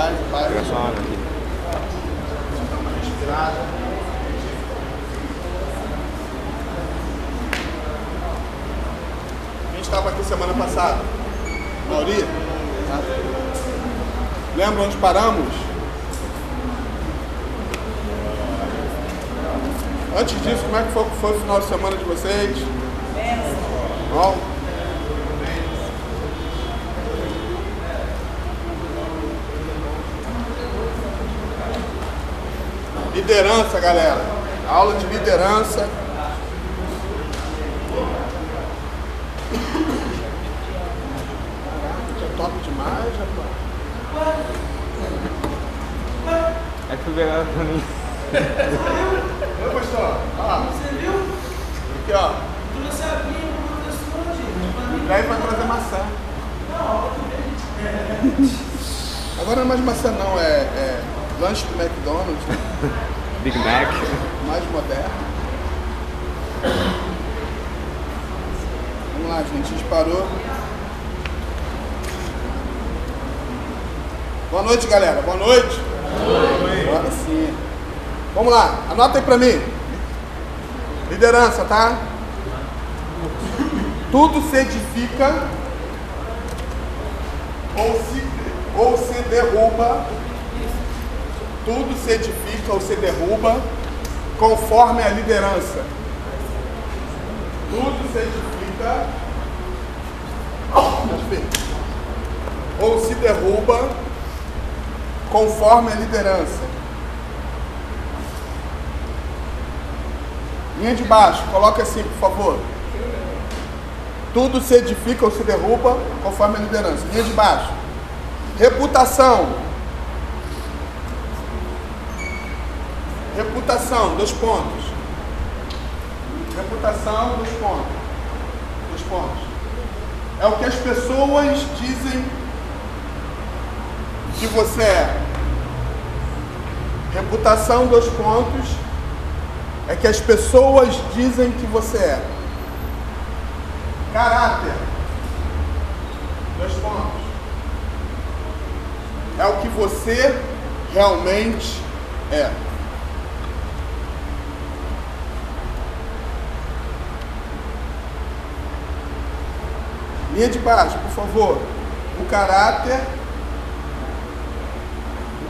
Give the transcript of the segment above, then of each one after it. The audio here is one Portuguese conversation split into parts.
Paz, paz. Pega só uma aqui. Quem estava aqui semana passada? Mauri? Lembra onde paramos? Antes disso, como é que foi, foi o final de semana de vocês? Bom? Liderança, galera. Aula de liderança. Caraca, é top demais, rapaz. É que tu pegar pra mim. Oi, pastor. Ah, Você viu? aqui, ó. Trouxe a Bíblia pro professor, gente. Pra mim, Daí vai trazer maçã. Agora não é mais maçã, não. É, é lanche do McDonald's? Big Mac. mais moderno. Vamos lá, gente. A gente parou. Boa noite, galera. Boa noite. Agora sim. Vamos lá. Anota aí pra mim. Liderança, tá? Tudo se edifica ou se, ou se derruba. Tudo se edifica ou se derruba conforme a liderança. Tudo se edifica ou se derruba conforme a liderança. Linha de baixo, coloca assim, por favor. Tudo se edifica ou se derruba conforme a liderança. Linha de baixo. Reputação. Reputação, dois pontos. Reputação, dois pontos. Dois pontos. É o que as pessoas dizem que você é. Reputação, dois pontos. É que as pessoas dizem que você é. Caráter. Dois pontos. É o que você realmente é. Linha de baixo, por favor. O caráter.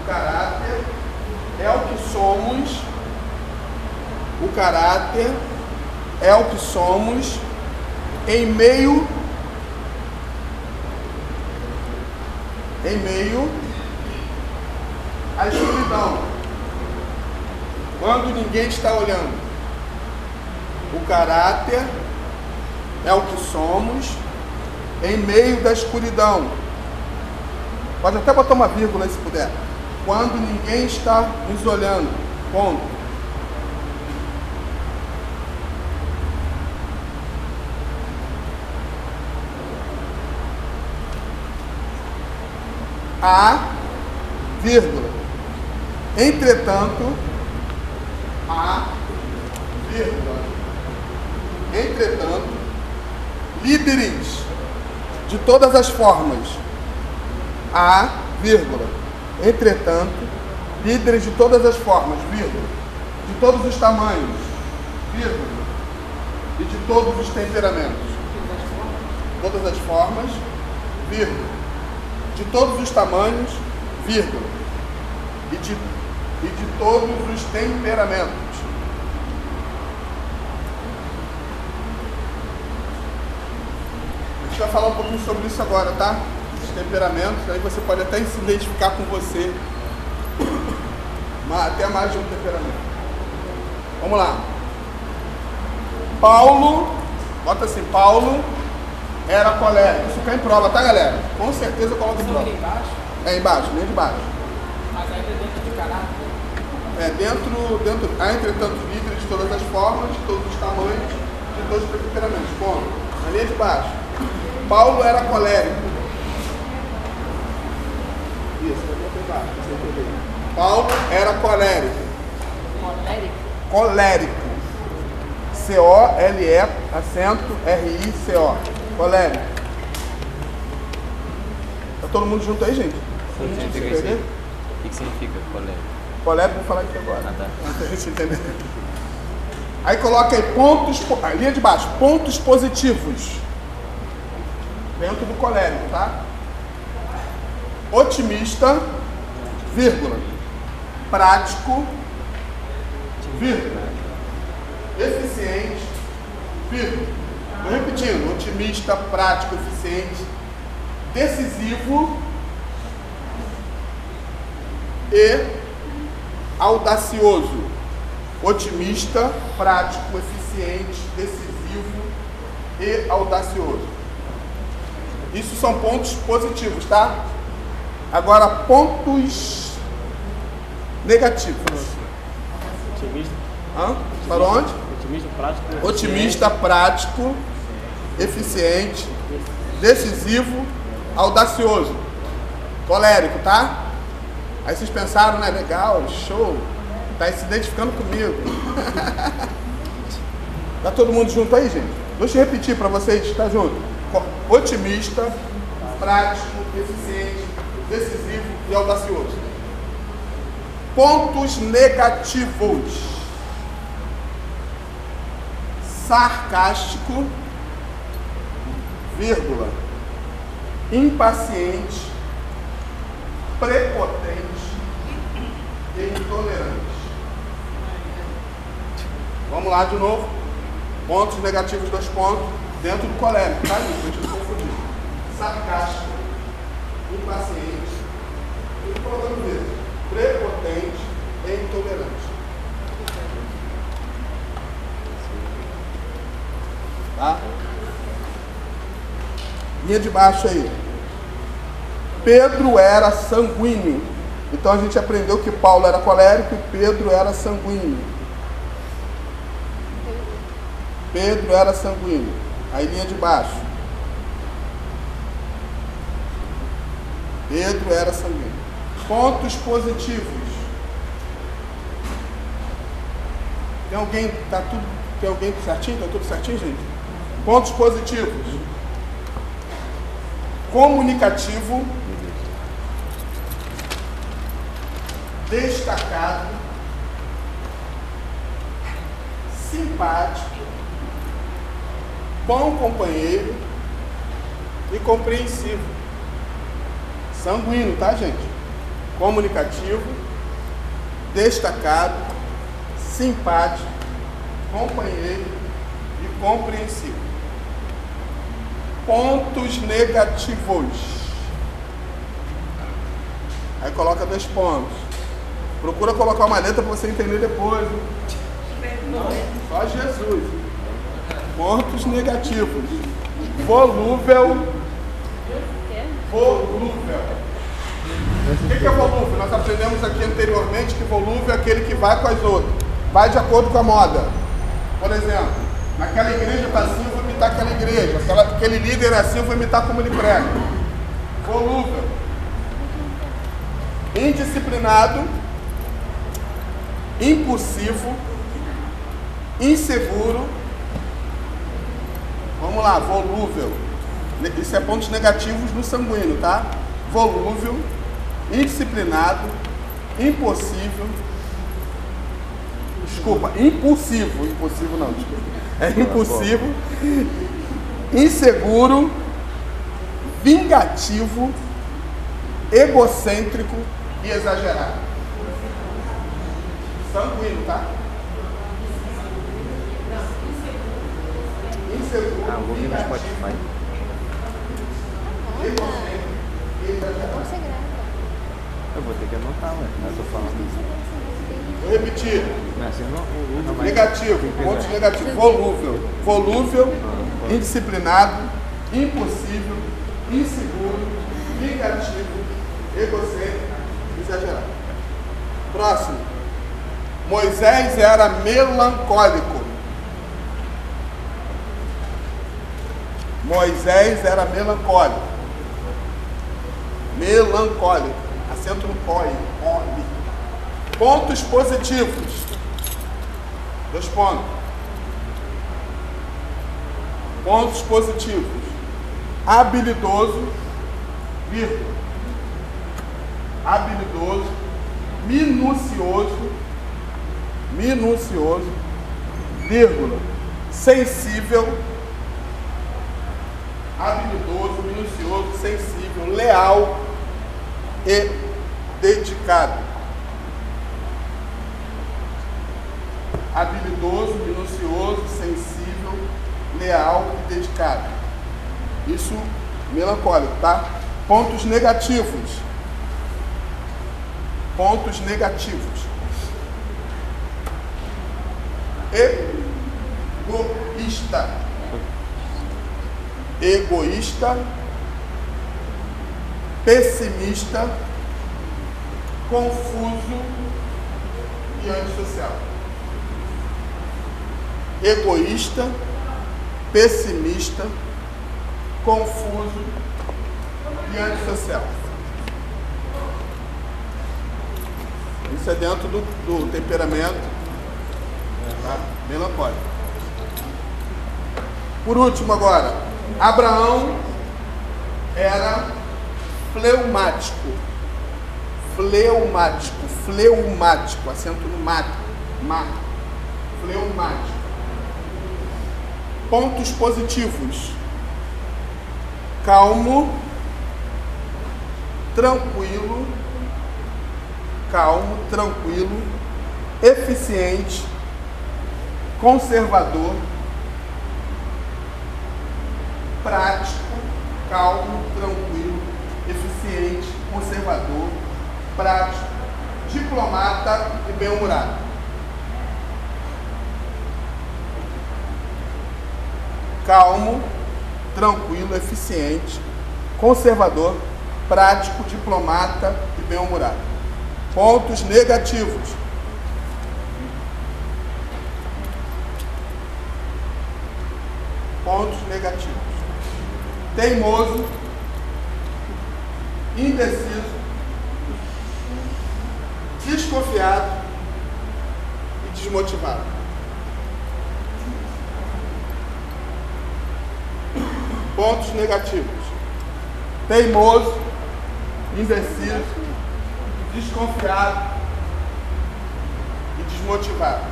O caráter é o que somos. O caráter é o que somos em meio em meio à escuridão. Quando ninguém está olhando. O caráter é o que somos em meio da escuridão. Pode até botar uma vírgula aí se puder. Quando ninguém está nos olhando. Ponto. A, vírgula. Entretanto, a, vírgula. Entretanto, líderes de todas as formas. A, vírgula. Entretanto, líderes de todas as formas, vírgula. De todos os tamanhos, vírgula. E de todos os temperamentos. Todas as formas, vírgula. De todos os tamanhos, vírgula. E de, e de todos os temperamentos. A gente vai falar um pouquinho sobre isso agora, tá? Os temperamentos, aí você pode até se identificar com você. Até mais de um temperamento. Vamos lá. Paulo, bota assim, Paulo era colérico. Isso cai em prova, tá galera? Com certeza coloca em Só prova. aqui embaixo, É embaixo, nem de baixo. mas ainda dentro de caráter. É dentro, dentro, há entretanto líderes de todas as formas, de todos os tamanhos, de todos os temperamentos. Ponto. Na linha de baixo. Paulo era colérico. Isso, você entender. Paulo era colérico. Colérico. Colérico. C-O-L-E, acento, R-I-C-O. Colérico. Tá todo mundo junto aí, gente? O que significa isso aí? O que significa colérico? Colérico, vou falar aqui agora. Ah, tá. Pra gente entender. Aí coloca aí pontos, po- a linha de baixo, pontos positivos. Dentro do colérico, tá? Otimista, vírgula. Prático, vírgula. Eficiente, vírgula. Vou repetindo, otimista, prático, eficiente, decisivo e audacioso, otimista, prático, eficiente, decisivo e audacioso. Isso são pontos positivos, tá? Agora, pontos negativos. Otimista, Hã? Para onde? otimista, prático. Otimista, prático, eficiente, decisivo, audacioso. Colérico, tá? Aí vocês pensaram, né? Legal, show. Tá se identificando comigo. tá todo mundo junto aí, gente? Deixa eu repetir para vocês, tá junto? Otimista, prático, eficiente, decisivo e audacioso. Pontos negativos sarcástico, vírgula, impaciente, prepotente e intolerante. Vamos lá de novo. Pontos negativos, dois pontos, dentro do colérico, tá? Pra gente não confundir. Sarcástico, impaciente, e colocando mesmo, prepotente e intolerante. Tá? Linha de baixo aí. Pedro era sanguíneo. Então a gente aprendeu que Paulo era colérico e Pedro era sanguíneo. Pedro era sanguíneo. Aí linha de baixo. Pedro era sanguíneo. Pontos positivos. Tem alguém, tá tudo, tem alguém certinho? Tá tudo certinho, gente? Pontos positivos. Comunicativo. Destacado. Simpático. Bom companheiro. E compreensivo. Sanguíneo, tá, gente? Comunicativo. Destacado. Simpático. Companheiro e compreensivo. Pontos negativos. Aí coloca dois pontos. Procura colocar uma letra para você entender depois. Só Jesus. Pontos negativos. Volúvel. Volúvel. O que que é volúvel? Nós aprendemos aqui anteriormente que volúvel é aquele que vai com as outras. Vai de acordo com a moda. Por exemplo, naquela igreja está assim, eu vou imitar aquela igreja. Aquela, aquele líder é assim, eu vou imitar como ele prega. Volúvel. Indisciplinado. Impulsivo. Inseguro. Vamos lá, volúvel. Isso é pontos negativos no sanguíneo, tá? Volúvel, indisciplinado, impossível. Desculpa, impulsivo. Impulsivo não, desculpa. É impulsivo, inseguro, vingativo, egocêntrico e exagerado. Sanguíneo, tá? Ah, vou ouvir no Spotify. Eu vou ter que anotar, ué. Eu tô falando isso. Vou repetir. Assim, mas- Negativo, pontos negativos. Volúvel. Volúvel, indisciplinado, impossível, inseguro, vingativo, egocêntrico, exagerado. Próximo. Moisés era melancólico. Moisés era melancólico. Melancólico. Acento no COI. Oli. Pontos positivos. Dois pontos. Pontos positivos. Habilidoso, vírgula. habilidoso, minucioso, minucioso, vírgula, sensível, habilidoso, minucioso, sensível, leal e dedicado. Habilidoso, minucioso, sensível, leal e dedicado. Isso melancólico, tá? Pontos negativos. Pontos negativos. Egoísta. Egoísta. Pessimista. Confuso e antissocial. Egoísta, pessimista, confuso e antissocial. Isso é dentro do, do temperamento tá? melancólico. Por último agora, Abraão era fleumático. Fleumático, fleumático, acento no mato, mar, fleumático. Pontos positivos calmo, tranquilo, calmo, tranquilo, eficiente, conservador, prático, calmo, tranquilo, eficiente, conservador, prático, diplomata e bem-humorado. Calmo, tranquilo, eficiente, conservador, prático, diplomata e bem-humorado. Pontos negativos. Pontos negativos. Teimoso, indeciso, desconfiado e desmotivado. pontos negativos: teimoso, indeciso, desconfiado e desmotivado.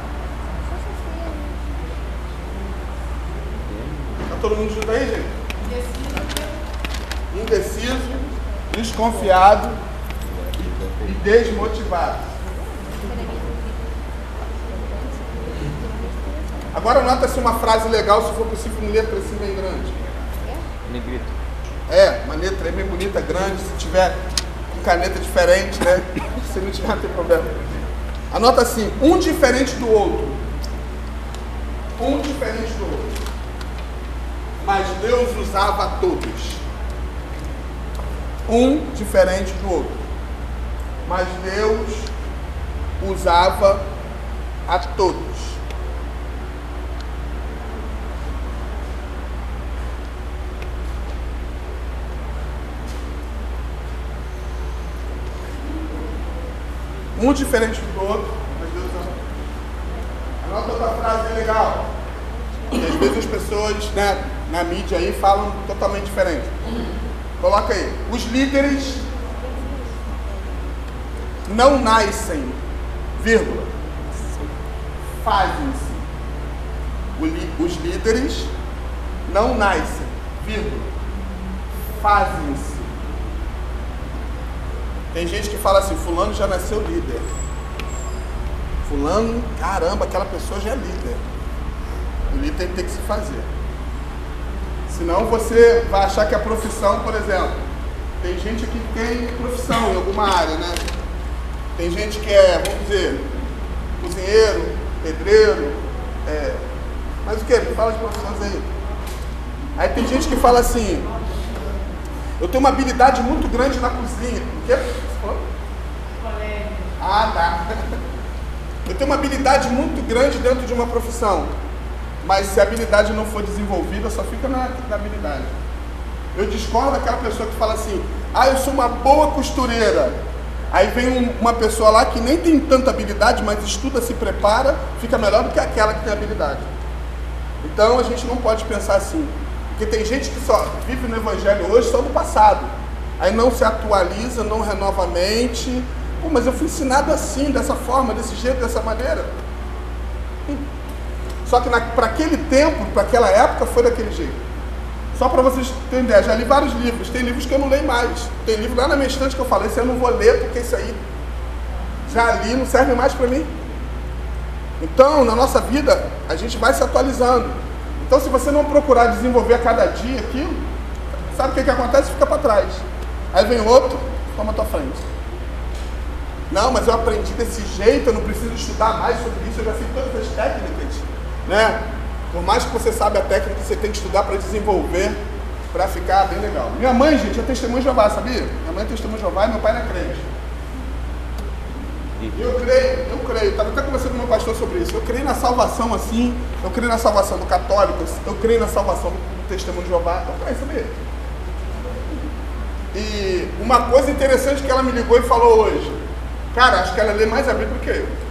Está todo mundo junto aí, gente? Indeciso, desconfiado e desmotivado. Agora nota-se uma frase legal, se for possível, em letra assim bem grande. Negrito. É, uma letra bem bonita, grande, se tiver com caneta diferente, né? Se não tiver, não tem problema. Anota assim, um diferente do outro. Um diferente do outro. Mas Deus usava a todos. Um diferente do outro. Mas Deus usava a todos. um diferente do outro, mas Deus ama. Anota outra frase legal. E às vezes as pessoas né, na mídia aí falam totalmente diferente. Coloca aí. Os líderes não nascem, vírgula, fazem-se. Os líderes não nascem, vírgula, fazem-se. Tem gente que fala assim, fulano já nasceu líder. Fulano, caramba, aquela pessoa já é líder. O líder tem que se fazer. Senão você vai achar que a profissão, por exemplo, tem gente que tem profissão em alguma área, né? Tem gente que é, vamos dizer, cozinheiro, pedreiro, é... mas o que? Fala de profissões aí. Aí tem gente que fala assim, eu tenho uma habilidade muito grande na cozinha. O quê? Ah, tá. Eu tenho uma habilidade muito grande dentro de uma profissão. Mas se a habilidade não for desenvolvida, só fica na, na habilidade. Eu discordo daquela pessoa que fala assim, ah, eu sou uma boa costureira. Aí vem um, uma pessoa lá que nem tem tanta habilidade, mas estuda, se prepara, fica melhor do que aquela que tem habilidade. Então a gente não pode pensar assim. Porque tem gente que só vive no evangelho hoje só no passado. aí não se atualiza, não renova a mente. Pô, mas eu fui ensinado assim, dessa forma, desse jeito, dessa maneira. Só que para aquele tempo, para aquela época, foi daquele jeito. Só para vocês terem ideia, já li vários livros. Tem livros que eu não leio mais. Tem livro lá na minha estante que eu falei, esse eu não vou ler porque isso aí já li, não serve mais para mim. Então, na nossa vida, a gente vai se atualizando. Então, se você não procurar desenvolver a cada dia aquilo, sabe o que, que acontece? Fica para trás. Aí vem outro, toma a tua frente. Não, mas eu aprendi desse jeito, eu não preciso estudar mais sobre isso, eu já sei todas as técnicas. Né? Por mais que você saiba a técnica, você tem que estudar para desenvolver, para ficar bem legal. Minha mãe, gente, é testemunha de Jeová, sabia? Minha mãe é testemunha de Jeová e meu pai não é crente. Eu creio, eu creio, estava até conversando com meu pastor sobre isso. Eu creio na salvação assim, eu creio na salvação do católico, eu creio na salvação do testemunho de Jeová. Eu creio, sabia? E uma coisa interessante que ela me ligou e falou hoje. Cara, acho que ela lê mais a Bíblia do que eu.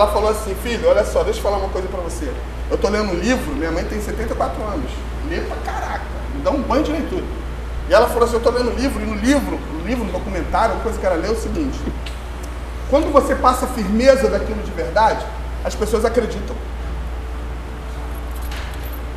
Ela falou assim, filho, olha só, deixa eu falar uma coisa para você. Eu tô lendo um livro, minha mãe tem 74 anos. Lê pra caraca, me dá um banho de leitura. E ela falou assim, eu tô lendo um livro, e no livro, no livro, no documentário, uma coisa que ela leu é o seguinte. Quando você passa firmeza daquilo de verdade, as pessoas acreditam.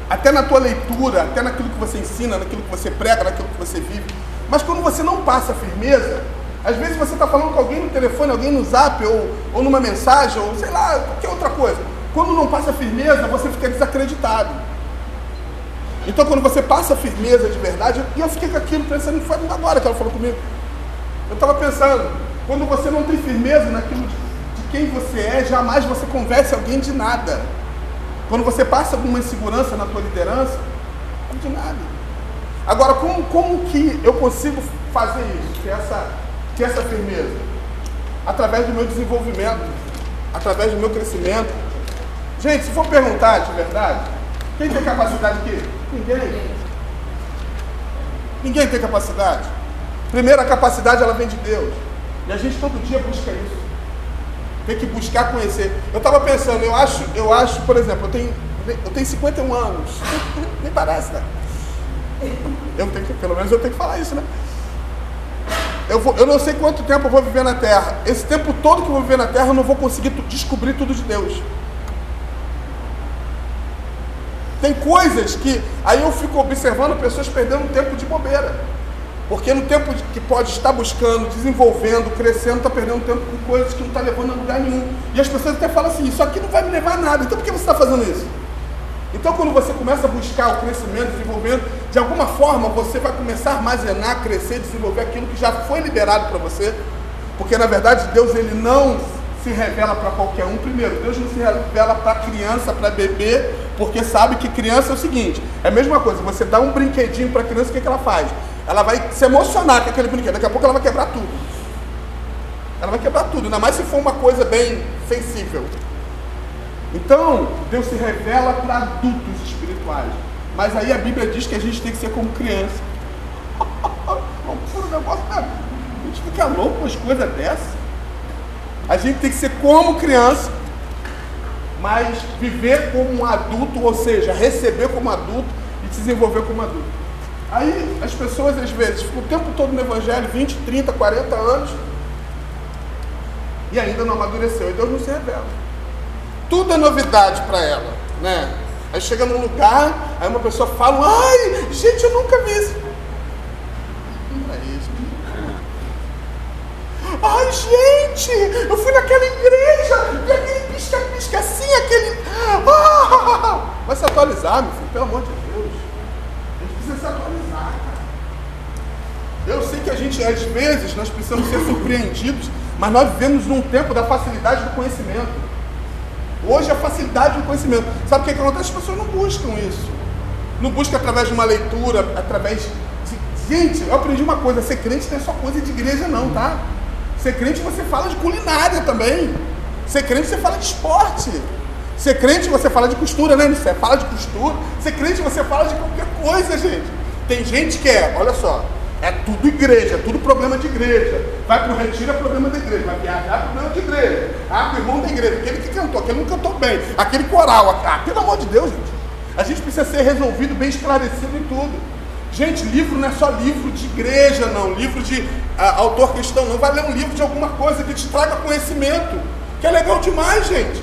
Até na tua leitura, até naquilo que você ensina, naquilo que você prega, naquilo que você vive. Mas quando você não passa firmeza, às vezes você está falando com alguém no telefone, alguém no zap, ou, ou numa mensagem, ou sei lá, qualquer outra coisa. Quando não passa firmeza, você fica desacreditado. Então quando você passa firmeza de verdade, e eu fiquei com aquilo pensando, foi agora que ela falou comigo. Eu estava pensando, quando você não tem firmeza naquilo de, de quem você é, jamais você converse alguém de nada. Quando você passa alguma insegurança na tua liderança, de nada. Agora, como, como que eu consigo fazer isso? Que essa ter essa firmeza? Através do meu desenvolvimento, através do meu crescimento. Gente, se for perguntar de verdade, quem tem capacidade aqui? Ninguém. Ninguém tem capacidade. Primeira capacidade ela vem de Deus. E a gente todo dia busca isso. Tem que buscar conhecer. Eu estava pensando, eu acho, eu acho, por exemplo, eu tenho, eu tenho 51 anos. Nem parece, né? Eu tenho que, pelo menos eu tenho que falar isso, né? Eu, vou, eu não sei quanto tempo eu vou viver na Terra. Esse tempo todo que eu vou viver na Terra, eu não vou conseguir descobrir tudo de Deus. Tem coisas que aí eu fico observando pessoas perdendo tempo de bobeira. Porque no tempo que pode estar buscando, desenvolvendo, crescendo, está perdendo tempo com coisas que não está levando a lugar nenhum. E as pessoas até falam assim, isso aqui não vai me levar a nada. Então por que você está fazendo isso? Então, quando você começa a buscar o crescimento, desenvolvimento, de alguma forma você vai começar a armazenar, crescer, desenvolver aquilo que já foi liberado para você. Porque, na verdade, Deus ele não se revela para qualquer um. Primeiro, Deus não se revela para criança, para bebê, porque sabe que criança é o seguinte: é a mesma coisa, você dá um brinquedinho para criança, o que, que ela faz? Ela vai se emocionar com aquele brinquedo, daqui a pouco ela vai quebrar tudo. Ela vai quebrar tudo, ainda mais se for uma coisa bem sensível. Então, Deus se revela para adultos espirituais. Mas aí a Bíblia diz que a gente tem que ser como criança. negócio, A gente fica louco com as coisas dessas. A gente tem que ser como criança, mas viver como um adulto, ou seja, receber como adulto e desenvolver como adulto. Aí as pessoas às vezes ficam o tempo todo no Evangelho, 20, 30, 40 anos, e ainda não amadureceu, e Deus não se revela tudo é novidade para ela, né? Aí chega num lugar, aí uma pessoa fala, ai, gente, eu nunca vi é isso. Ai, gente, eu fui naquela igreja e aquele pisca-pisca assim, aquele. Ah! Vai se atualizar, meu filho, pelo amor de Deus. A gente precisa se atualizar, cara. Eu sei que a gente, às vezes, nós precisamos ser surpreendidos, mas nós vivemos num tempo da facilidade do conhecimento. Hoje a facilidade do conhecimento. Sabe o que, é que? As pessoas não buscam isso. Não buscam através de uma leitura, através de. Gente, eu aprendi uma coisa, ser crente não é só coisa de igreja não, tá? Ser crente você fala de culinária também. Ser crente você fala de esporte. Ser crente você fala de costura, né? Você fala de costura. Ser crente você fala de qualquer coisa, gente. Tem gente que é, olha só, é tudo igreja, é tudo problema de igreja. Vai para o retiro é problema da igreja, vai viajar é problema de igreja. Ah, o irmão da igreja, aquele que cantou, aquele não cantou bem, aquele coral, ah, pelo amor de Deus, gente. A gente precisa ser resolvido, bem esclarecido em tudo. Gente, livro não é só livro de igreja, não. Livro de ah, autor cristão, não. Vai ler um livro de alguma coisa que te traga conhecimento. Que é legal demais, gente.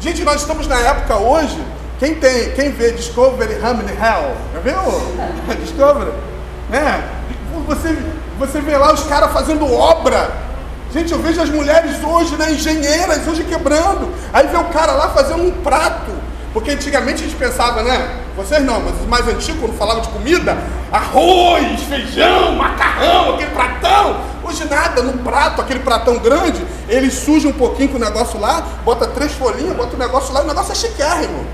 Gente, nós estamos na época hoje. Quem tem, quem vê Discovery Harmony Hell? Já viu? Discovery? Né? Você, você vê lá os caras fazendo obra. Gente, eu vejo as mulheres hoje, né, engenheiras, hoje quebrando. Aí vê o cara lá fazendo um prato. Porque antigamente a gente pensava, né? Vocês não, mas os mais antigos, quando falavam de comida, arroz, feijão, macarrão, aquele pratão. Hoje nada, no prato, aquele pratão grande, ele suja um pouquinho com o negócio lá, bota três folhinhas, bota o negócio lá, o negócio é chiquérrimo.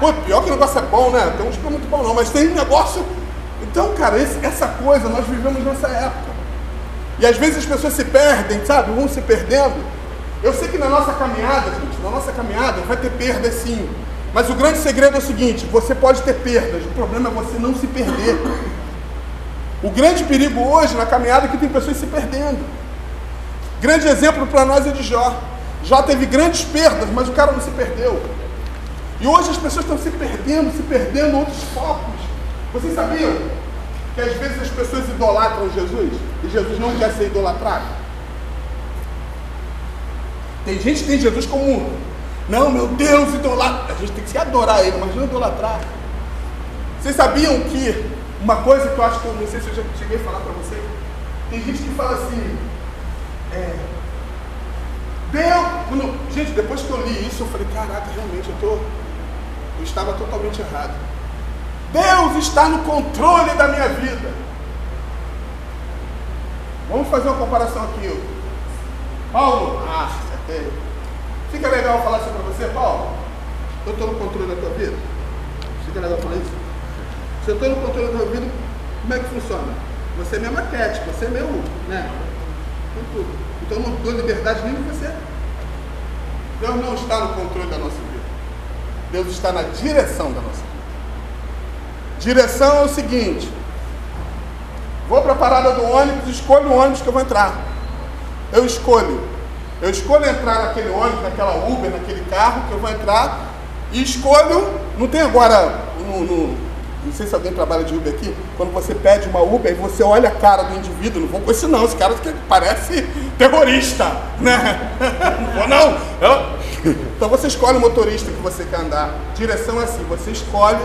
Pô, pior que o negócio é bom, né? Tem uns que não é muito bom não, mas tem um negócio. Então, cara, esse, essa coisa, nós vivemos nessa época. E às vezes as pessoas se perdem, sabe? Vão se perdendo. Eu sei que na nossa caminhada, gente, na nossa caminhada vai ter perdas sim. Mas o grande segredo é o seguinte: você pode ter perdas, o problema é você não se perder. O grande perigo hoje na caminhada é que tem pessoas se perdendo. Grande exemplo para nós é de Jó. Jó teve grandes perdas, mas o cara não se perdeu. E hoje as pessoas estão se perdendo, se perdendo outros focos. Vocês sabiam que às vezes as pessoas idolatram Jesus e Jesus não quer ser idolatrado? Tem gente que tem Jesus como, não, meu Deus, idolatra. A gente tem que se adorar ele, mas não idolatrar. Vocês sabiam que uma coisa que eu acho que eu não sei se eu já cheguei a falar para vocês, tem gente que fala assim, é, Deus, quando, gente, depois que eu li isso, eu falei, caraca, realmente eu tô, eu estava totalmente errado. Deus está no controle da minha vida. Vamos fazer uma comparação aqui. Paulo, ah, é, fica legal falar isso para você, Paulo. Eu estou no controle da tua vida? Fica legal falar isso? Se eu estou no controle da tua vida, como é que funciona? Você é minha maquete, você é meu, né? Então eu não dou liberdade nem para você. Deus não está no controle da nossa vida. Deus está na direção da nossa vida. Direção é o seguinte: vou para a parada do ônibus, escolho o ônibus que eu vou entrar. Eu escolho. Eu escolho entrar naquele ônibus, naquela Uber, naquele carro que eu vou entrar e escolho. Não tem agora no, no não sei se alguém trabalha de Uber aqui, quando você pede uma Uber e você olha a cara do indivíduo, não vou com esse não, esse cara parece terrorista, né? Não vou não. Então você escolhe o motorista que você quer andar. Direção é assim, você escolhe,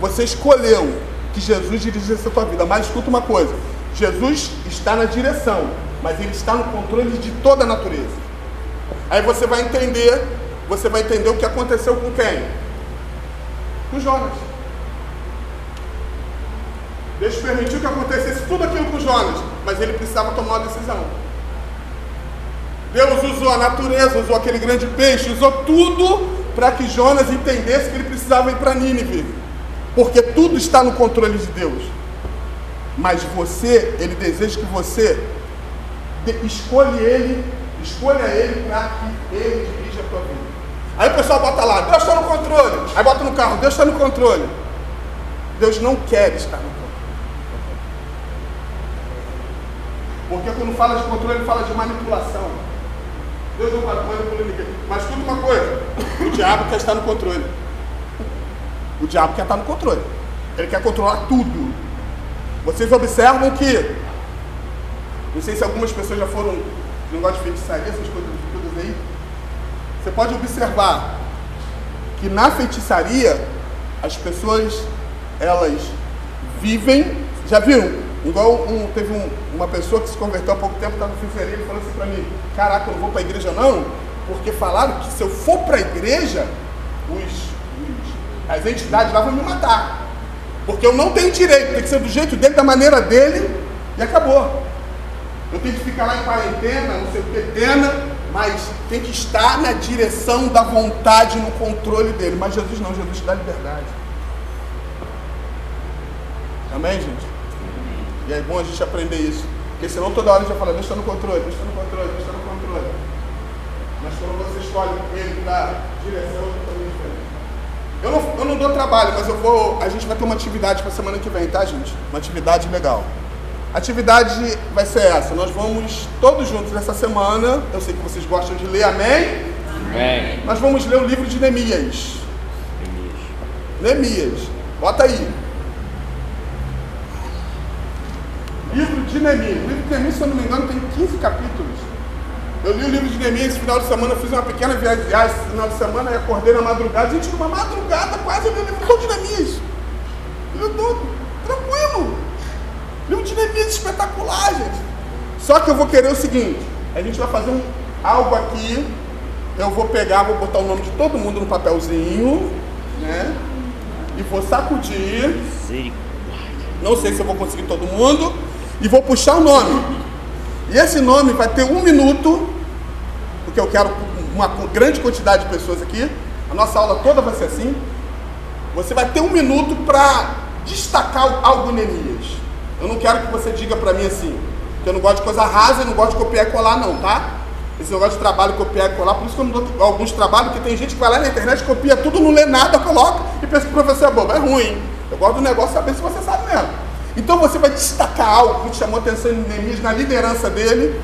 você escolheu que Jesus dirigisse a sua vida. Mas escuta uma coisa, Jesus está na direção, mas ele está no controle de toda a natureza. Aí você vai entender, você vai entender o que aconteceu com quem? Com Jonas. Deus permitiu que acontecesse tudo aquilo com Jonas, mas ele precisava tomar uma decisão. Deus usou a natureza, usou aquele grande peixe, usou tudo para que Jonas entendesse que ele precisava ir para Nínive. Porque tudo está no controle de Deus. Mas você, ele deseja que você escolha ele, escolha ele para que ele dirija a tua vida. Aí o pessoal bota lá, Deus está no controle. Aí bota no carro, Deus está no controle. Deus não quer estar no controle. Porque quando fala de controle, ele fala de manipulação. Deus não manipula ninguém. Mas tudo uma coisa, o diabo quer estar no controle. O diabo quer estar no controle. Ele quer controlar tudo. Vocês observam que, não sei se algumas pessoas já foram negócio de feitiçaria, essas coisas todas aí. Você pode observar que na feitiçaria as pessoas elas vivem, já viram? Igual um, teve um, uma pessoa que se converteu há pouco tempo, estava no feitiçaria, ele falou assim para mim, caraca, eu não vou para a igreja não, porque falaram que se eu for para a igreja, os, as entidades lá vão me matar. Porque eu não tenho direito, tem que ser do jeito dele, da maneira dele, e acabou. Eu tenho que ficar lá em quarentena, não sei o que, pena, mas tem que estar na direção da vontade, no controle dele. Mas Jesus não, Jesus dá liberdade. Amém, gente? E é bom a gente aprender isso. Porque senão toda hora a gente vai falar, Deus está no controle, Deus está no controle, Deus está no controle. Mas quando você escolhe ele da direção, é diferente. Eu não, eu não dou trabalho, mas eu vou. A gente vai ter uma atividade para semana que vem, tá, gente? Uma atividade legal. A atividade vai ser essa. Nós vamos todos juntos nessa semana. Eu sei que vocês gostam de ler, amém? Amém. Nós vamos ler o livro de Neemias. Neemias. Neemias. Bota aí. Livro de Neemias. O livro de Neemias, se eu não me engano, tem 15 capítulos. Eu li o livro de Neemias esse final de semana, eu fiz uma pequena viagem esse final de semana e acordei na madrugada. Gente, numa madrugada quase eu li o livro todo de Neemias. Livro todo, tranquilo. Livro de Neemias espetacular, gente. Só que eu vou querer o seguinte: a gente vai fazer um, algo aqui. Eu vou pegar, vou botar o nome de todo mundo no papelzinho, né? E vou sacudir. Não sei se eu vou conseguir todo mundo. E vou puxar o nome. E esse nome vai ter um minuto, porque eu quero uma grande quantidade de pessoas aqui. A nossa aula toda vai ser assim. Você vai ter um minuto para destacar algo Neemias. Eu não quero que você diga para mim assim, que eu não gosto de coisa rasa e não gosto de copiar e colar, não, tá? Esse negócio de trabalho, copiar e colar, por isso que eu não dou alguns trabalhos, que tem gente que vai lá na internet, copia tudo, não lê nada, coloca e pensa que o professor é bobo. É ruim. Eu gosto do negócio saber se você sabe mesmo. Então você vai destacar algo que chamou atenção em Neemias na liderança dele,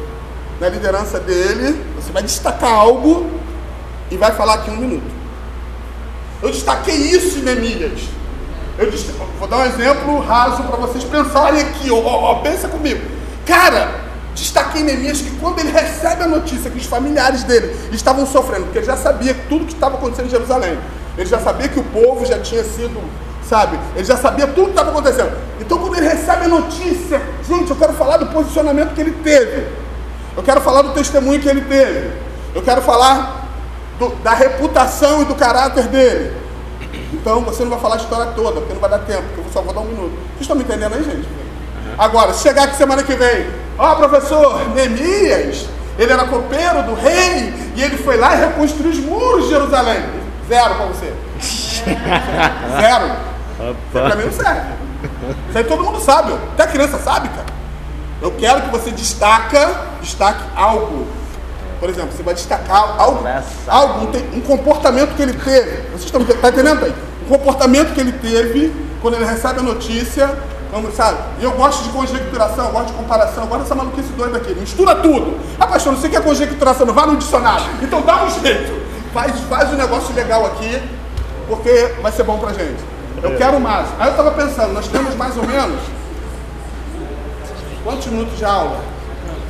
na liderança dele, você vai destacar algo e vai falar aqui um minuto. Eu destaquei isso em Neemias. Eu vou dar um exemplo raso para vocês pensarem aqui, ó, ó, pensa comigo. Cara, destaquei em Neemias que quando ele recebe a notícia que os familiares dele estavam sofrendo, porque ele já sabia tudo que estava acontecendo em Jerusalém, ele já sabia que o povo já tinha sido, sabe, ele já sabia tudo que estava acontecendo. Então quando ele recebe a notícia, gente, eu quero falar do posicionamento que ele teve, eu quero falar do testemunho que ele teve, eu quero falar do, da reputação e do caráter dele. Então você não vai falar a história toda, porque não vai dar tempo, porque eu só vou dar um minuto. Vocês estão me entendendo aí, gente? Agora, chegar aqui semana que vem, ó professor, Neemias, ele era copeiro do rei e ele foi lá e reconstruiu os muros de Jerusalém. Zero para você. Zero. Isso pra mim não serve. Isso aí todo mundo sabe, ó. até a criança sabe, cara. Eu quero que você destaca, destaque algo. Por exemplo, você vai destacar algo, algo um, comportamento que ele teve. Vocês estão tá entendendo aí? Um comportamento que ele teve quando ele recebe a notícia Vamos, sabe? E eu gosto de conjecturação, eu gosto de comparação, eu gosto dessa maluquice doida aqui. Mistura tudo. Ah, pastor, não sei o que é conjecturação, não vai no dicionário. Então dá um jeito. Faz, faz um negócio legal aqui, porque vai ser bom pra gente. Eu quero mais. Aí eu tava pensando, nós temos mais ou menos. Quantos minutos de aula?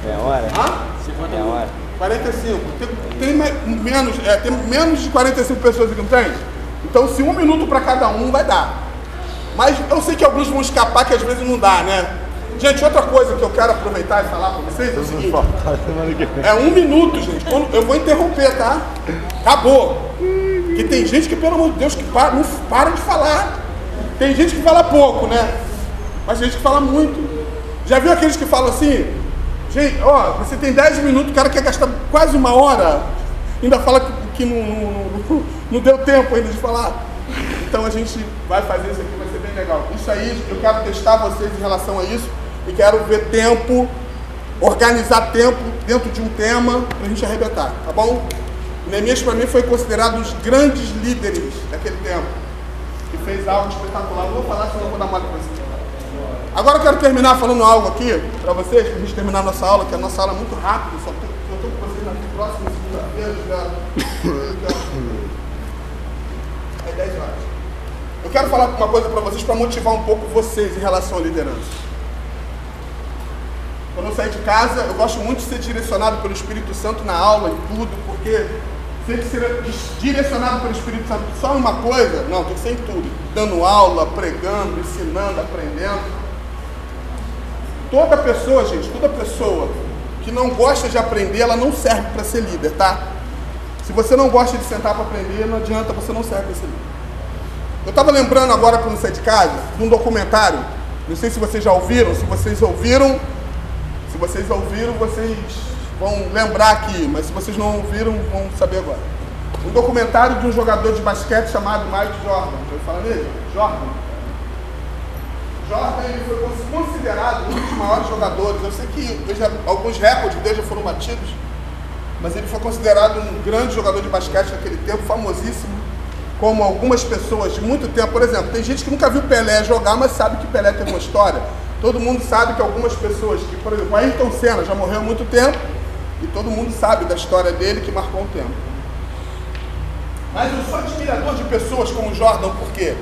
É hora? Hã? É hora. 45. Tem, tem me- menos, é, tem menos de 45 pessoas aqui, não tem? Então, se um minuto para cada um, vai dar. Mas eu sei que alguns vão escapar, que às vezes não dá, né? Gente, outra coisa que eu quero aproveitar e falar para vocês é o seguinte: é um minuto, gente. Quando- Eu vou interromper, tá? Acabou. Porque tem gente que, pelo amor de Deus, que para, não para de falar. Tem gente que fala pouco, né? Mas tem gente que fala muito. Já viu aqueles que falam assim? Gente, ó, você tem 10 minutos, o cara quer gastar quase uma hora, ainda fala que, que não, não- não- deu tempo ainda de falar. Então a gente vai fazer isso aqui, vai ser bem legal. Isso aí, eu quero testar vocês em relação a isso e quero ver tempo, organizar tempo dentro de um tema para a gente arrebentar, tá bom? Neemias para mim foi considerado um dos grandes líderes daquele tempo, que fez algo espetacular. Não vou falar, senão eu vou dar mole para vocês. Agora eu quero terminar falando algo aqui para vocês, para a gente terminar a nossa aula, que a nossa aula é muito rápida, só estou com vocês na próxima segunda-feira, já. É 10 horas. Eu quero falar uma coisa para vocês para motivar um pouco vocês em relação à liderança. Quando eu sair de casa, eu gosto muito de ser direcionado pelo Espírito Santo na aula e tudo, porque ser ser direcionado pelo Espírito Santo só em uma coisa, não, tem que ser em tudo. Dando aula, pregando, ensinando, aprendendo. Toda pessoa, gente, toda pessoa que não gosta de aprender, ela não serve para ser líder, tá? Se você não gosta de sentar para aprender, não adianta, você não serve para ser líder. Eu estava lembrando agora, quando saí de casa, de um documentário. Não sei se vocês já ouviram. Se vocês ouviram, se vocês ouviram, vocês vão lembrar aqui. Mas se vocês não ouviram, vão saber agora. Um documentário de um jogador de basquete chamado Mike Jordan. Já ouviu falar nele? Jordan. Jordan ele foi considerado um dos maiores jogadores. Eu sei que já- alguns recordes dele já foram batidos, mas ele foi considerado um grande jogador de basquete naquele tempo, famosíssimo. Como algumas pessoas de muito tempo, por exemplo, tem gente que nunca viu Pelé jogar, mas sabe que Pelé tem uma história. Todo mundo sabe que algumas pessoas, que, por exemplo, Ayrton Senna já morreu há muito tempo, e todo mundo sabe da história dele que marcou um tempo. Mas eu sou admirador de pessoas como Jordan, porque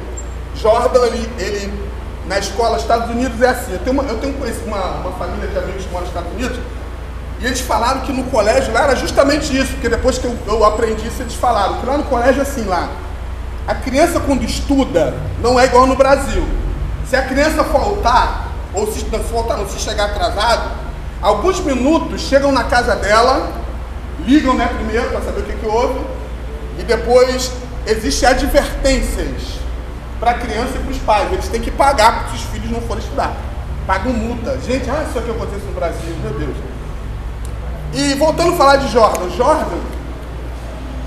Jordan ele, ele na escola, Estados Unidos é assim. Eu tenho uma, eu tenho uma, uma família de amigos que moram nos Estados Unidos e eles falaram que no colégio lá era justamente isso, porque depois que eu, eu aprendi isso, eles falaram que lá no colégio é assim lá. A criança quando estuda não é igual no Brasil. Se a criança faltar, ou se não faltar, não, se chegar atrasado, alguns minutos chegam na casa dela, ligam né, primeiro para saber o que, que houve, e depois existem advertências para a criança e para os pais. Eles têm que pagar se os filhos não forem estudar. Pagam multa. Gente, ah, isso aqui acontece no Brasil, meu Deus. E voltando a falar de Jordan, Jordan,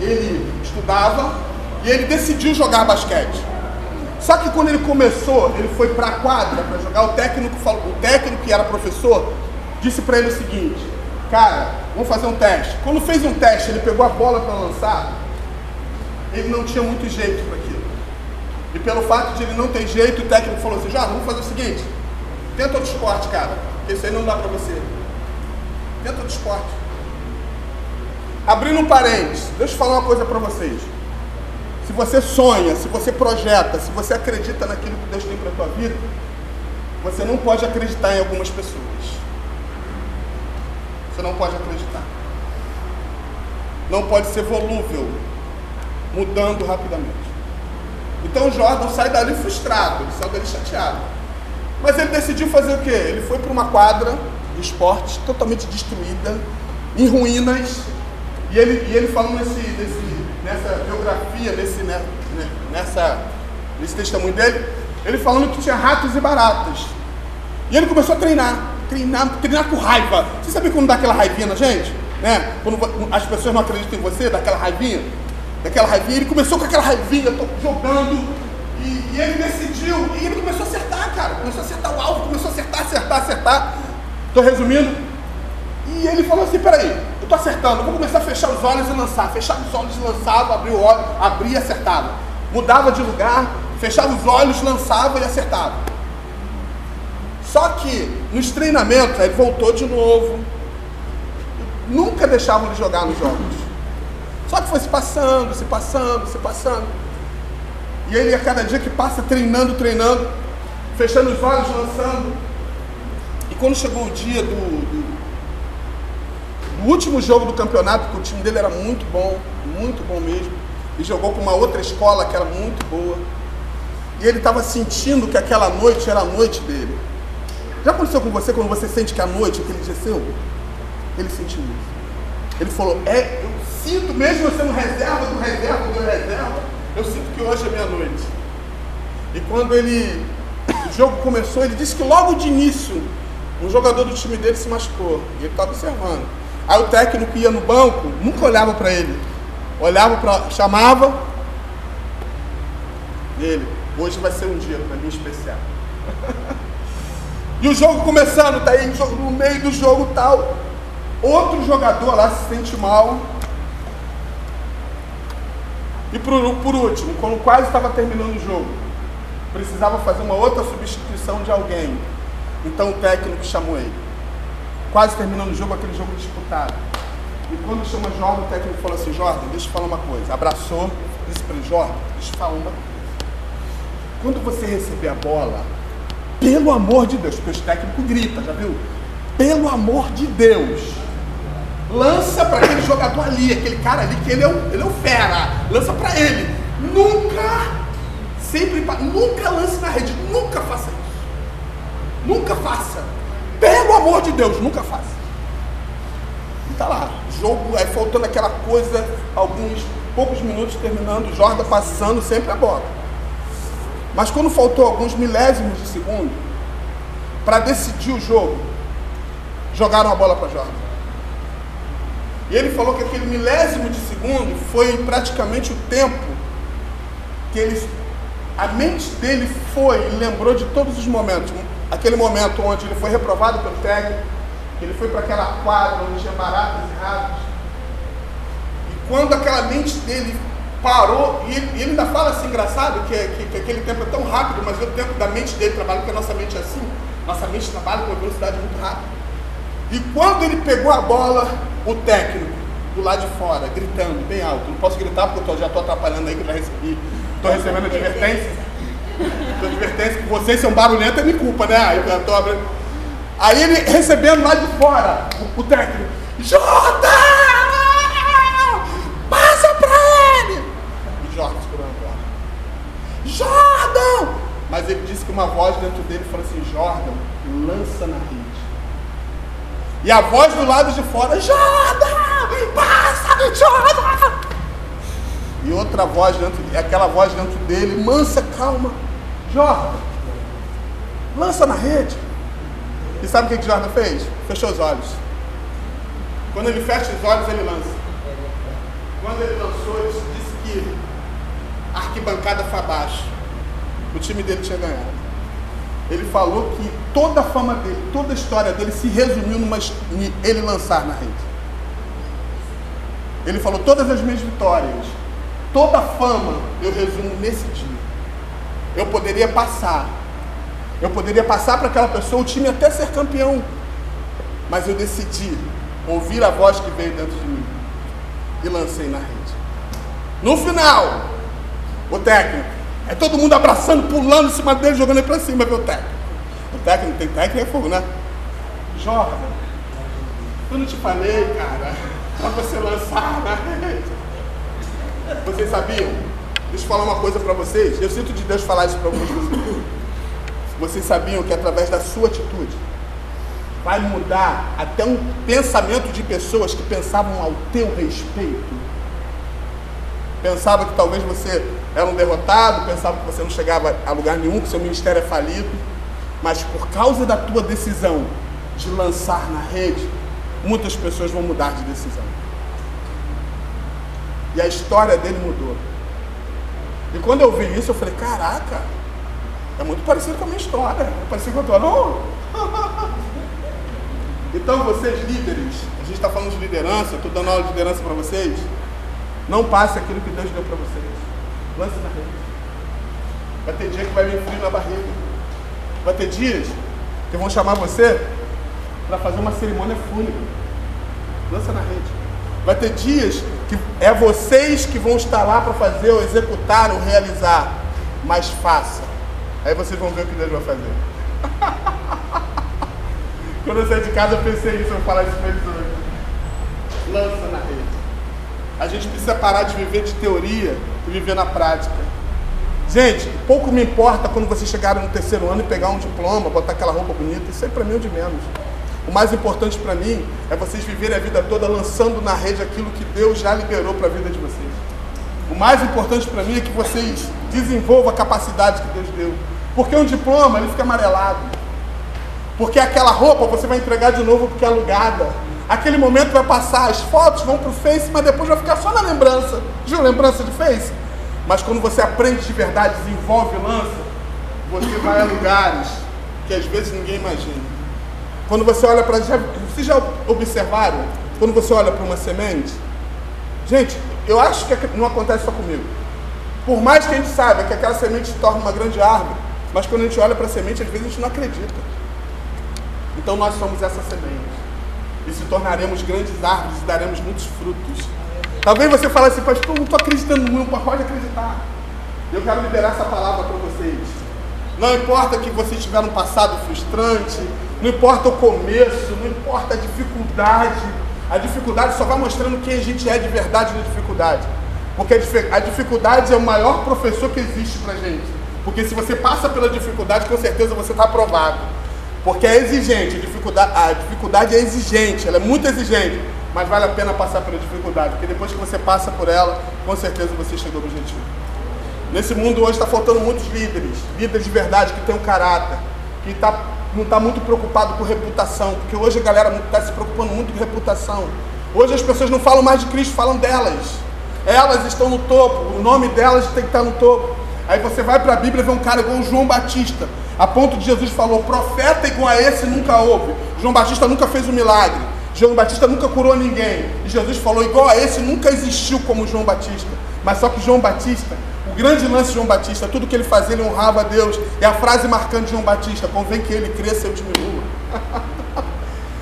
ele estudava e ele decidiu jogar basquete. Só que quando ele começou, ele foi para a quadra para jogar, o técnico, falou, o técnico que era professor disse para ele o seguinte, cara, vamos fazer um teste. Quando fez um teste, ele pegou a bola para lançar, ele não tinha muito jeito para. E pelo fato de ele não ter jeito, o técnico falou assim, Jorge, vamos fazer o seguinte, tenta outro esporte, cara, porque isso aí não dá para você. Tenta outro esporte. Abrindo um parênteses, deixa eu falar uma coisa para vocês. Se você sonha, se você projeta, se você acredita naquilo que Deus tem para tua vida, você não pode acreditar em algumas pessoas. Você não pode acreditar. Não pode ser volúvel, mudando rapidamente. Então Jordan sai dali frustrado, ele sai dali chateado. Mas ele decidiu fazer o quê? Ele foi para uma quadra de esporte totalmente destruída, em ruínas, e ele, e ele falou nesse, nesse nessa biografia, nesse, né, né, nessa, nesse testemunho dele, ele falando que tinha ratos e baratas. E ele começou a treinar, treinar, treinar com raiva. Você sabe quando dá aquela raivinha na gente? Né? Quando as pessoas não acreditam em você, dá aquela raivinha? Daquela raivinha. Ele começou com aquela raivinha, jogando, e, e ele decidiu, e ele começou a acertar, cara. Começou a acertar o alvo, começou a acertar, acertar, acertar. Estou resumindo. E ele falou assim, peraí, eu estou acertando, eu vou começar a fechar os olhos e lançar. Fechava os olhos lançava, abria o olho, abria e acertava. Mudava de lugar, fechava os olhos, lançava e acertava. Só que nos treinamentos, ele voltou de novo. Nunca deixavam ele jogar nos jogos. Só que foi se passando, se passando, se passando. E ele a cada dia que passa treinando, treinando, fechando os olhos, lançando. E quando chegou o dia do, do no último jogo do campeonato, que o time dele era muito bom, muito bom mesmo, e jogou com uma outra escola que era muito boa. E ele estava sentindo que aquela noite era a noite dele. Já aconteceu com você quando você sente que a noite, aquele dia é seu? Ele sentiu isso. Ele falou, é, sinto, mesmo eu sendo reserva do reserva do reserva, eu sinto que hoje é minha noite. E quando ele, o jogo começou, ele disse que logo de início, um jogador do time dele se machucou. E ele estava observando. Aí o técnico ia no banco, nunca olhava para ele. Olhava para. chamava. Ele, hoje vai ser um dia para mim especial. e o jogo começando, tá aí no meio do jogo tal. Outro jogador lá se sente mal. E por, por último, quando quase estava terminando o jogo, precisava fazer uma outra substituição de alguém. Então o técnico chamou ele quase terminando o jogo, aquele jogo disputado. E quando chama Jordan, o técnico falou assim, Jordan, deixa eu falar uma coisa. Abraçou, disse para ele, Jordan, deixa eu falar uma coisa. Quando você receber a bola, pelo amor de Deus, porque o técnico grita, já viu? Pelo amor de Deus, lança para aquele jogador ali, aquele cara ali, que ele é o, ele é o fera, lança para ele. Nunca, sempre, nunca lance na rede, nunca faça isso. Nunca faça. Pelo amor de Deus, nunca faça. E tá lá, jogo, aí faltando aquela coisa, alguns poucos minutos terminando, Jordan passando sempre a bola. Mas quando faltou alguns milésimos de segundo para decidir o jogo, jogaram a bola para Jordan. E ele falou que aquele milésimo de segundo foi praticamente o tempo que ele, a mente dele foi e lembrou de todos os momentos aquele momento onde ele foi reprovado pelo técnico, ele foi para aquela quadra onde tinha baratas e ratos. E quando aquela mente dele parou, e ele, ele ainda fala assim, engraçado, que, que, que, aquele tempo é tão rápido, mas o tempo da mente dele trabalha, porque a nossa mente é assim, nossa mente trabalha com uma velocidade muito rápida. E quando ele pegou a bola, o técnico, do lado de fora, gritando bem alto, não posso gritar porque eu já estou atrapalhando aí, que já recebi, estou recebendo advertência. Então, advertência que vocês são barulhentos minha culpa, né? Aí, tô. Aí ele recebendo lá de fora o, o técnico. Jota! Passa pra ele! E Jordan segurando a bola. Jordan! Mas ele disse que uma voz dentro dele falou assim: Jordan, lança na rede. E a voz do lado de fora: Jordan! Passa, Jordan! E outra voz dentro aquela voz dentro dele: Mansa, calma. Jordan, lança na rede. E sabe o que, que Jordan fez? Fechou os olhos. Quando ele fecha os olhos, ele lança. Quando ele lançou, ele disse que arquibancada foi abaixo. O time dele tinha ganhado. Ele falou que toda a fama dele, toda a história dele se resumiu numa, em ele lançar na rede. Ele falou: todas as minhas vitórias, toda a fama, eu resumo nesse dia. Eu poderia passar. Eu poderia passar para aquela pessoa, o time até ser campeão. Mas eu decidi ouvir a voz que veio dentro de mim e lancei na rede. No final, o técnico, é todo mundo abraçando, pulando em cima dele, jogando ele para cima, viu, técnico? O técnico tem técnico é fogo, né? Jordan, eu não te falei, cara, para você lançar rede. Vocês sabiam? Deixa eu falar uma coisa para vocês. Eu sinto de Deus falar isso para algumas pessoas. Vocês sabiam que através da sua atitude vai mudar até um pensamento de pessoas que pensavam ao teu respeito? Pensava que talvez você era um derrotado, pensava que você não chegava a lugar nenhum, que seu ministério é falido, mas por causa da tua decisão de lançar na rede, muitas pessoas vão mudar de decisão. E a história dele mudou. E quando eu vi isso, eu falei, caraca, é muito parecido com a minha história. É parecido com a tua, não? então vocês líderes, a gente está falando de liderança, estou dando aula de liderança para vocês. Não passe aquilo que Deus deu para vocês. Lance na rede. Vai ter dia que vai vir frio na barriga. Vai ter dias que vão chamar você para fazer uma cerimônia fúnebre. Lança na rede. Vai ter dias que é vocês que vão estar lá para fazer, ou executar, ou realizar. Mas faça. Aí vocês vão ver o que Deus vai fazer. Quando eu saí de casa, eu pensei isso, eu vou falar isso para eles hoje. Lança na rede. A gente precisa parar de viver de teoria viver na prática. Gente, pouco me importa quando vocês chegarem no terceiro ano e pegar um diploma, botar aquela roupa bonita, isso aí para mim é o de menos. O mais importante para mim é vocês viverem a vida toda lançando na rede aquilo que Deus já liberou para a vida de vocês. O mais importante para mim é que vocês desenvolvam a capacidade que Deus deu. Porque um diploma, ele fica amarelado. Porque aquela roupa você vai entregar de novo porque é alugada. Aquele momento vai passar, as fotos vão para o Face, mas depois vai ficar só na lembrança. Viu lembrança de Face? Mas quando você aprende de verdade, desenvolve lança, você vai a lugares que às vezes ninguém imagina. Quando você olha para. Vocês já observaram? Quando você olha para uma semente? Gente, eu acho que não acontece só comigo. Por mais que a gente saiba que aquela semente se torna uma grande árvore, mas quando a gente olha para a semente, às vezes a gente não acredita. Então nós somos essa semente. E se tornaremos grandes árvores e daremos muitos frutos. Talvez você fale assim, pastor, não estou acreditando muito, mas pode acreditar. Eu quero liberar essa palavra para vocês. Não importa que você tiver um passado frustrante, não importa o começo, não importa a dificuldade. A dificuldade só vai mostrando quem a gente é de verdade na dificuldade. Porque a dificuldade é o maior professor que existe para gente. Porque se você passa pela dificuldade, com certeza você está aprovado. Porque é exigente, a dificuldade, a dificuldade é exigente, ela é muito exigente, mas vale a pena passar pela dificuldade, porque depois que você passa por ela, com certeza você chegou no objetivo. Nesse mundo hoje está faltando muitos líderes, líderes de verdade que têm um caráter, que tá, não está muito preocupado com reputação, porque hoje a galera está se preocupando muito com reputação. Hoje as pessoas não falam mais de Cristo, falam delas. Elas estão no topo, o nome delas tem que estar no topo. Aí você vai para a Bíblia e vê um cara igual o João Batista, a ponto de Jesus falou: profeta igual a esse nunca houve. João Batista nunca fez um milagre. João Batista nunca curou ninguém. E Jesus falou: igual a esse nunca existiu como João Batista. Mas só que João Batista, o grande lance de João Batista, tudo que ele fazia, ele honrava a Deus. É a frase marcante de João Batista: convém que ele cresça e eu diminua.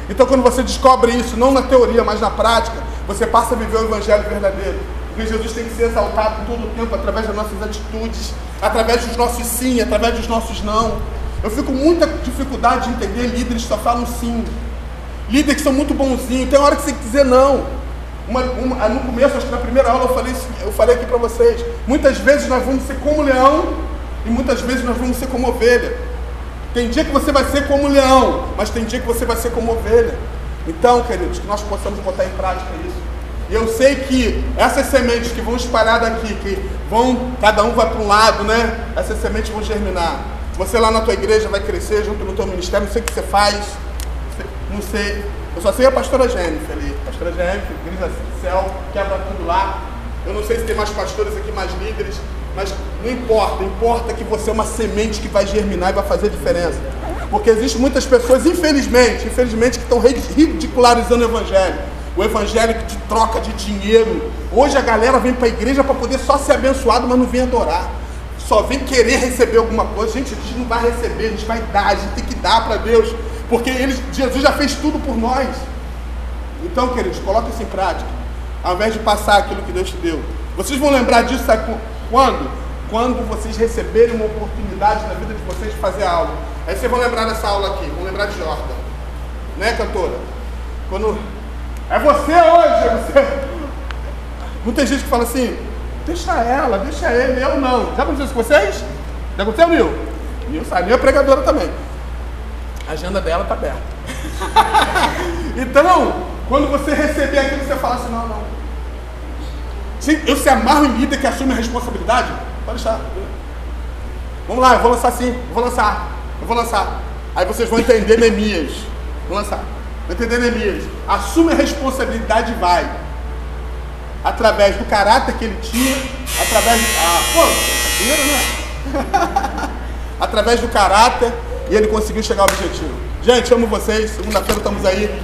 então, quando você descobre isso, não na teoria, mas na prática, você passa a viver o evangelho verdadeiro. Porque Jesus tem que ser exaltado todo o tempo através das nossas atitudes, através dos nossos sim, através dos nossos não. Eu fico com muita dificuldade de entender líderes que só falam sim. Líderes que são muito bonzinhos, tem hora que você tem que dizer não. Uma, uma, no começo, acho que na primeira aula eu falei, eu falei aqui para vocês. Muitas vezes nós vamos ser como leão e muitas vezes nós vamos ser como ovelha. Tem dia que você vai ser como leão, mas tem dia que você vai ser como ovelha. Então, queridos, que nós possamos botar em prática isso. E eu sei que essas sementes que vão espalhar daqui, que vão, cada um vai para um lado, né? Essas sementes vão germinar. Você lá na tua igreja vai crescer junto no teu ministério, não sei o que você faz, não sei. Eu só sei a pastora Jennifer ali. Pastora Jennifer, grisa céu, quebra tudo lá. Eu não sei se tem mais pastores aqui, mais líderes, mas não importa, importa que você é uma semente que vai germinar e vai fazer diferença. Porque existem muitas pessoas, infelizmente, infelizmente, que estão ridicularizando o evangelho. O evangelho que te troca de dinheiro. Hoje a galera vem para a igreja para poder só ser abençoado, mas não vem adorar. Só vem querer receber alguma coisa. Gente, a gente não vai receber, a gente vai dar, a gente tem que dar para Deus. Porque ele, Jesus já fez tudo por nós. Então, queridos, coloque isso em prática. Ao invés de passar aquilo que Deus te deu. Vocês vão lembrar disso sabe quando? Quando vocês receberem uma oportunidade na vida de vocês de fazer algo. Aí vocês vão lembrar dessa aula aqui, vão lembrar de Jordan. Né, cantora? Quando. É você hoje, é você. Muita gente que fala assim, deixa ela, deixa ele, eu não. Já aconteceu isso com vocês? Já aconteceu, Nil? Nil sabe, Nil é pregadora também. A agenda dela está aberta. então, quando você receber aquilo, você fala assim, não, não. Se eu se amarro em líder que assume a responsabilidade, pode deixar. Vamos lá, eu vou lançar sim, eu vou lançar, eu vou lançar. Aí vocês vão entender Neemias. Vou lançar. Vão entender Neemias. Assume a responsabilidade e vai. Através do caráter que ele tinha, através do. Ah, pô, né? através do caráter, e ele conseguiu chegar ao objetivo. Gente, amo vocês. Segunda-feira estamos aí.